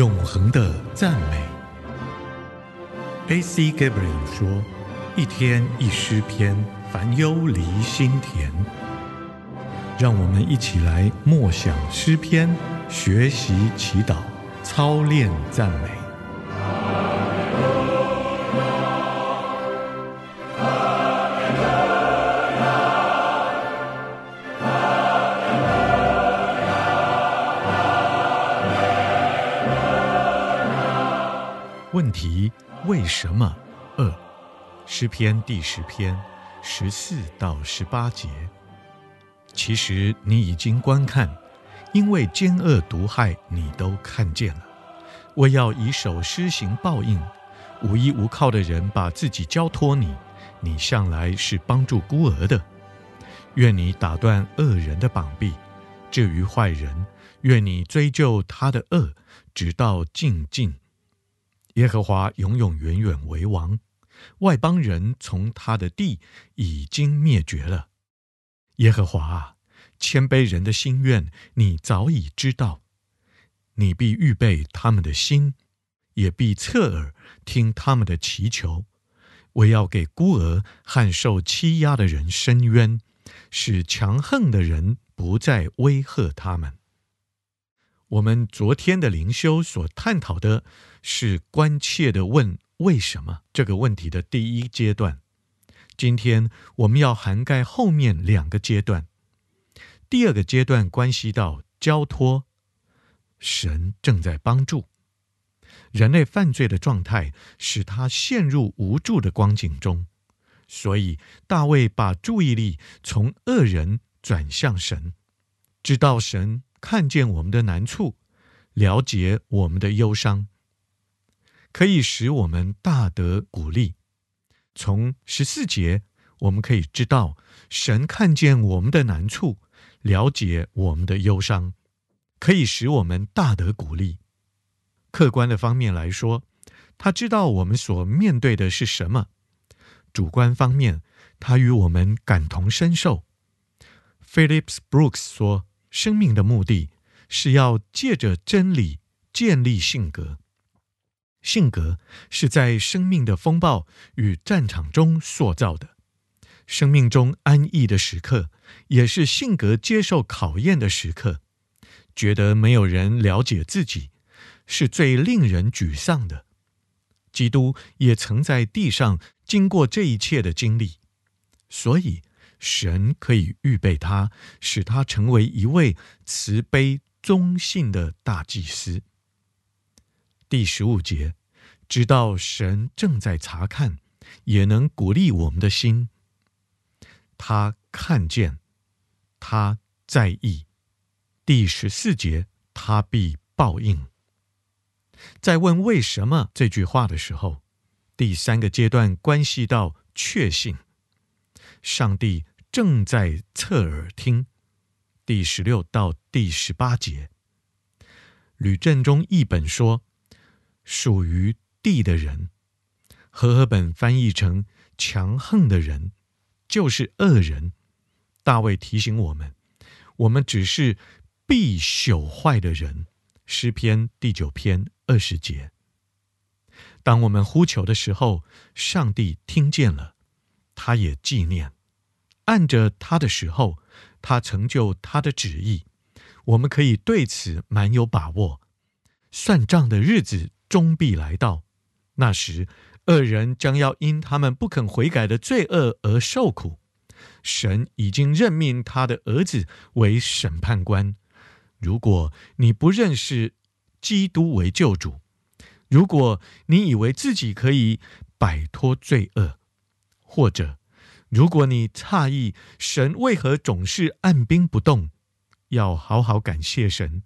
永恒的赞美。A.C. Gabriel 说：“一天一诗篇，烦忧离心田。”让我们一起来默想诗篇，学习祈祷，操练赞美。问题：为什么？二，诗篇第十篇十四到十八节。其实你已经观看，因为奸恶毒害你都看见了。我要以手施行报应，无依无靠的人把自己交托你，你向来是帮助孤儿的。愿你打断恶人的膀臂，至于坏人，愿你追究他的恶，直到尽尽。耶和华永永远远为王，外邦人从他的地已经灭绝了。耶和华啊，谦卑人的心愿你早已知道，你必预备他们的心，也必侧耳听他们的祈求。我要给孤儿和受欺压的人伸冤，使强横的人不再威吓他们。我们昨天的灵修所探讨的是关切地问“为什么”这个问题的第一阶段。今天我们要涵盖后面两个阶段。第二个阶段关系到交托，神正在帮助人类犯罪的状态，使他陷入无助的光景中，所以大卫把注意力从恶人转向神，知道神。看见我们的难处，了解我们的忧伤，可以使我们大得鼓励。从十四节，我们可以知道，神看见我们的难处，了解我们的忧伤，可以使我们大得鼓励。客观的方面来说，他知道我们所面对的是什么；主观方面，他与我们感同身受。Phillips Brooks 说。生命的目的是要借着真理建立性格。性格是在生命的风暴与战场中塑造的。生命中安逸的时刻，也是性格接受考验的时刻。觉得没有人了解自己，是最令人沮丧的。基督也曾在地上经过这一切的经历，所以。神可以预备他，使他成为一位慈悲忠信的大祭司。第十五节，知道神正在查看，也能鼓励我们的心。他看见，他在意。第十四节，他必报应。在问为什么这句话的时候，第三个阶段关系到确信，上帝。正在侧耳听，第十六到第十八节。吕振中译本说：“属于地的人。”和合本翻译成“强横的人”，就是恶人。大卫提醒我们：我们只是必朽坏的人。诗篇第九篇二十节。当我们呼求的时候，上帝听见了，他也纪念。按着他的时候，他成就他的旨意，我们可以对此满有把握。算账的日子终必来到，那时恶人将要因他们不肯悔改的罪恶而受苦。神已经任命他的儿子为审判官。如果你不认识基督为救主，如果你以为自己可以摆脱罪恶，或者，如果你诧异神为何总是按兵不动，要好好感谢神，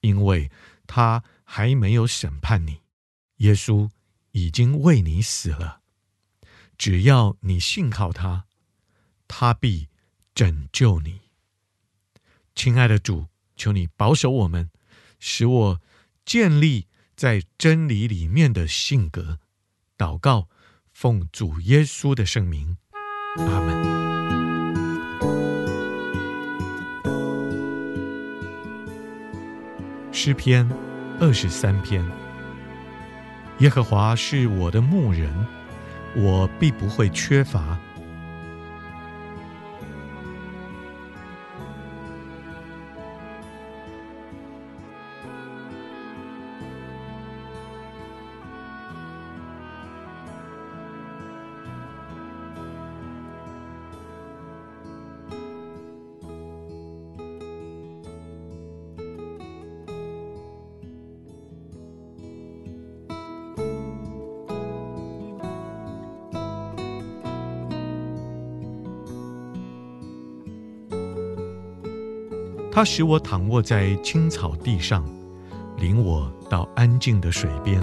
因为他还没有审判你。耶稣已经为你死了，只要你信靠他，他必拯救你。亲爱的主，求你保守我们，使我建立在真理里面的性格。祷告，奉主耶稣的圣名。阿门。诗篇二十三篇。耶和华是我的牧人，我必不会缺乏。它使我躺卧在青草地上，领我到安静的水边。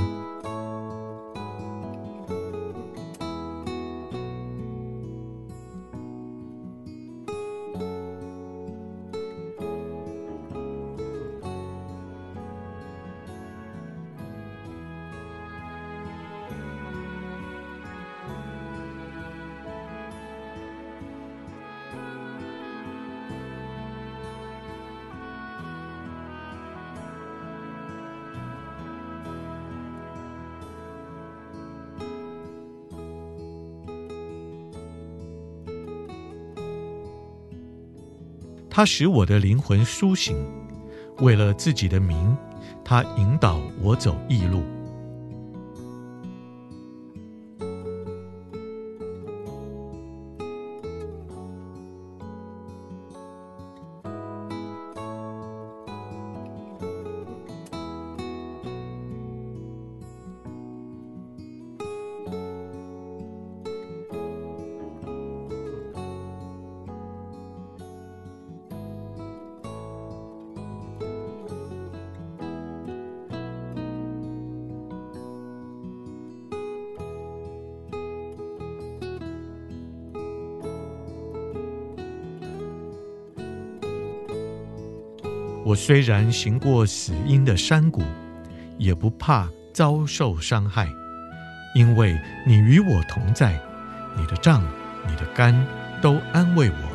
他使我的灵魂苏醒，为了自己的名，他引导我走义路。我虽然行过死荫的山谷，也不怕遭受伤害，因为你与我同在，你的杖、你的竿都安慰我。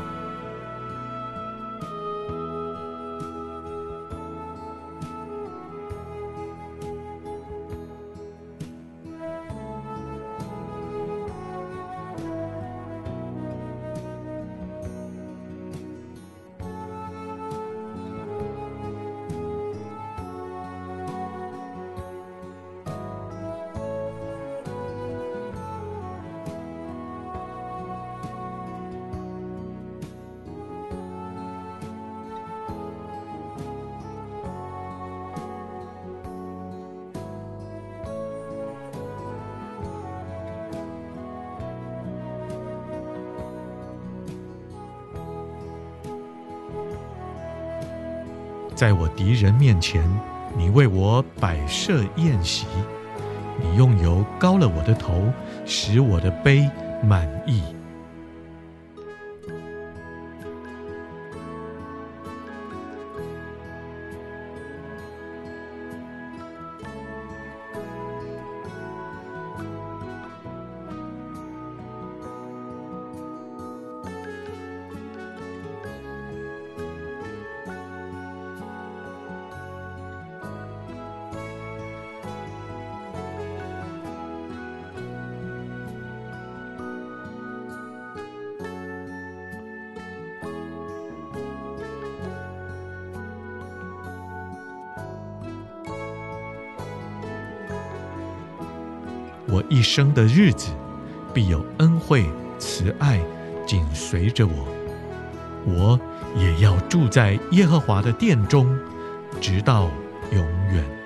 在我敌人面前，你为我摆设宴席，你用油膏了我的头，使我的杯满意。我一生的日子，必有恩惠慈爱紧随着我，我也要住在耶和华的殿中，直到永远。